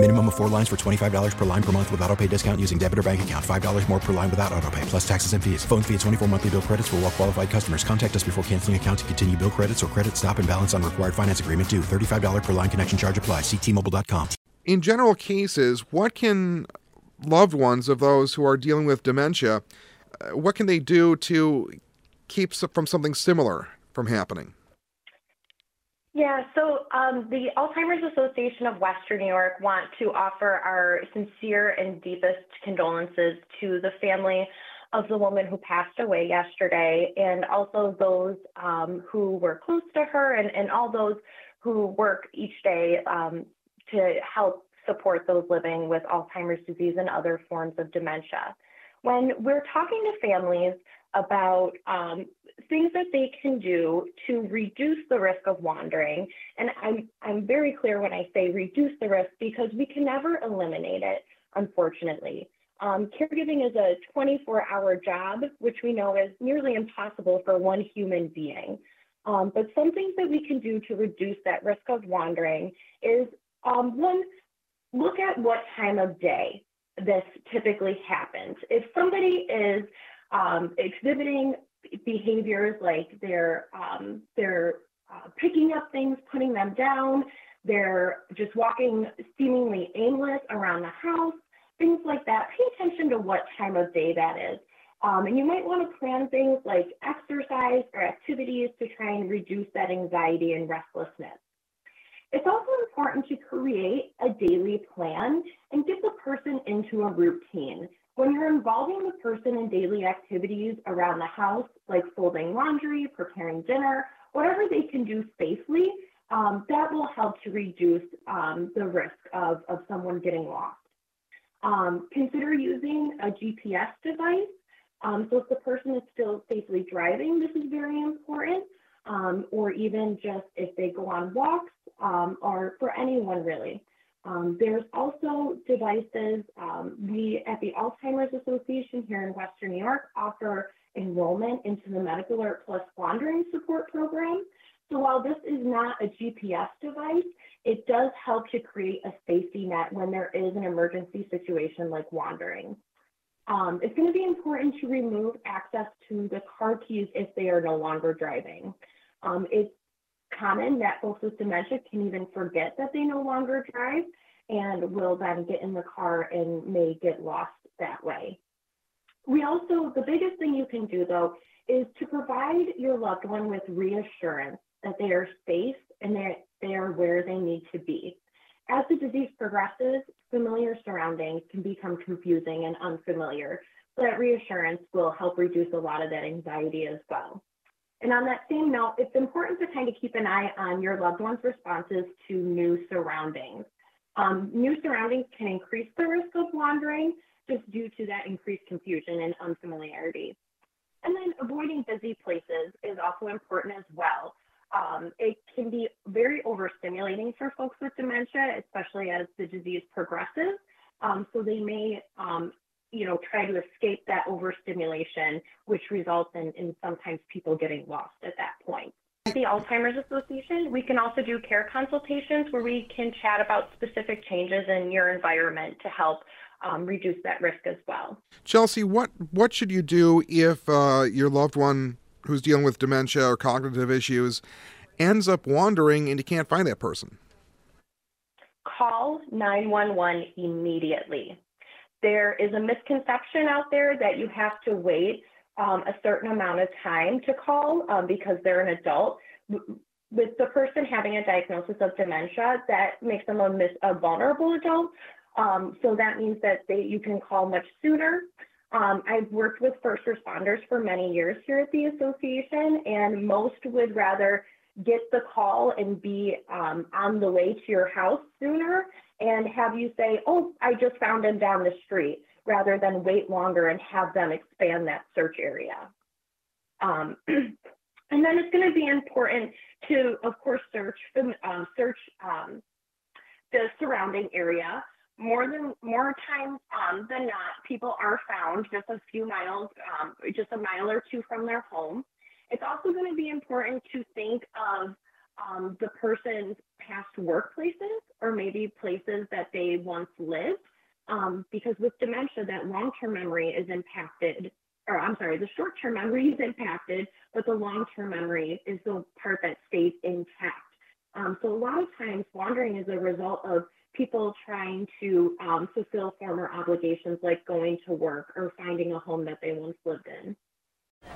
Minimum of four lines for $25 per line per month with auto pay discount using debit or bank account. $5 more per line without auto pay, plus taxes and fees. Phone fee at 24 monthly bill credits for all well qualified customers. Contact us before canceling account to continue bill credits or credit stop and balance on required finance agreement due. $35 per line connection charge apply. Ctmobile.com. In general cases, what can loved ones of those who are dealing with dementia, uh, what can they do to keep from something similar from happening? Yeah, so um, the Alzheimer's Association of Western New York want to offer our sincere and deepest condolences to the family of the woman who passed away yesterday and also those um, who were close to her and, and all those who work each day um, to help support those living with Alzheimer's disease and other forms of dementia. When we're talking to families about um, things that they can do to reduce the risk of wandering. And I'm, I'm very clear when I say reduce the risk because we can never eliminate it, unfortunately. Um, caregiving is a 24 hour job, which we know is nearly impossible for one human being. Um, but some things that we can do to reduce that risk of wandering is um, one, look at what time of day this typically happens. If somebody is um, exhibiting behaviors like they're um, they're uh, picking up things, putting them down, they're just walking seemingly aimless around the house, things like that. Pay attention to what time of day that is. Um, and you might want to plan things like exercise or activities to try and reduce that anxiety and restlessness. It's also important to create a daily plan and get the person into a routine. When you're involving the person in daily activities around the house, like folding laundry, preparing dinner, whatever they can do safely, um, that will help to reduce um, the risk of, of someone getting lost. Um, consider using a GPS device. Um, so if the person is still safely driving, this is very important. Um, or even just if they go on walks um, or for anyone really. Um, there's also devices. Um, we at the Alzheimer's Association here in Western New York offer enrollment into the Medical Alert Plus Wandering Support Program. So while this is not a GPS device, it does help to create a safety net when there is an emergency situation like wandering. Um, it's going to be important to remove access to the car keys if they are no longer driving. Um, it's common that folks with dementia can even forget that they no longer drive and will then get in the car and may get lost that way. We also, the biggest thing you can do though, is to provide your loved one with reassurance that they are safe and that they are where they need to be. As the disease progresses, familiar surroundings can become confusing and unfamiliar. So that reassurance will help reduce a lot of that anxiety as well. And on that same note, it's important to kind of keep an eye on your loved one's responses to new surroundings. Um, new surroundings can increase the risk of wandering just due to that increased confusion and unfamiliarity. And then avoiding busy places is also important as well. Um, it can be very overstimulating for folks with dementia, especially as the disease progresses. Um, so they may um, you know, try to escape that overstimulation, which results in, in sometimes people getting lost at that point. At the Alzheimer's Association, we can also do care consultations where we can chat about specific changes in your environment to help um, reduce that risk as well. Chelsea, what what should you do if uh, your loved one who's dealing with dementia or cognitive issues ends up wandering and you can't find that person? Call 911 immediately there is a misconception out there that you have to wait um, a certain amount of time to call um, because they're an adult. With the person having a diagnosis of dementia, that makes them a, a vulnerable adult. Um, so that means that they, you can call much sooner. Um, I've worked with first responders for many years here at the association, and most would rather get the call and be um, on the way to your house sooner and have you say, oh, I just found him down the street, rather than wait longer and have them expand that search area. Um, and then it's going to be important to, of course, search um, search um, the surrounding area. More than more times um, than not, people are found just a few miles, um, just a mile or two from their home. It's also going to be important to think of um, the person's past workplaces or maybe places that they once lived. Um, because with dementia, that long term memory is impacted, or I'm sorry, the short term memory is impacted, but the long term memory is the part that stays intact. Um, so a lot of times, wandering is a result of people trying to um, fulfill former obligations like going to work or finding a home that they once lived in.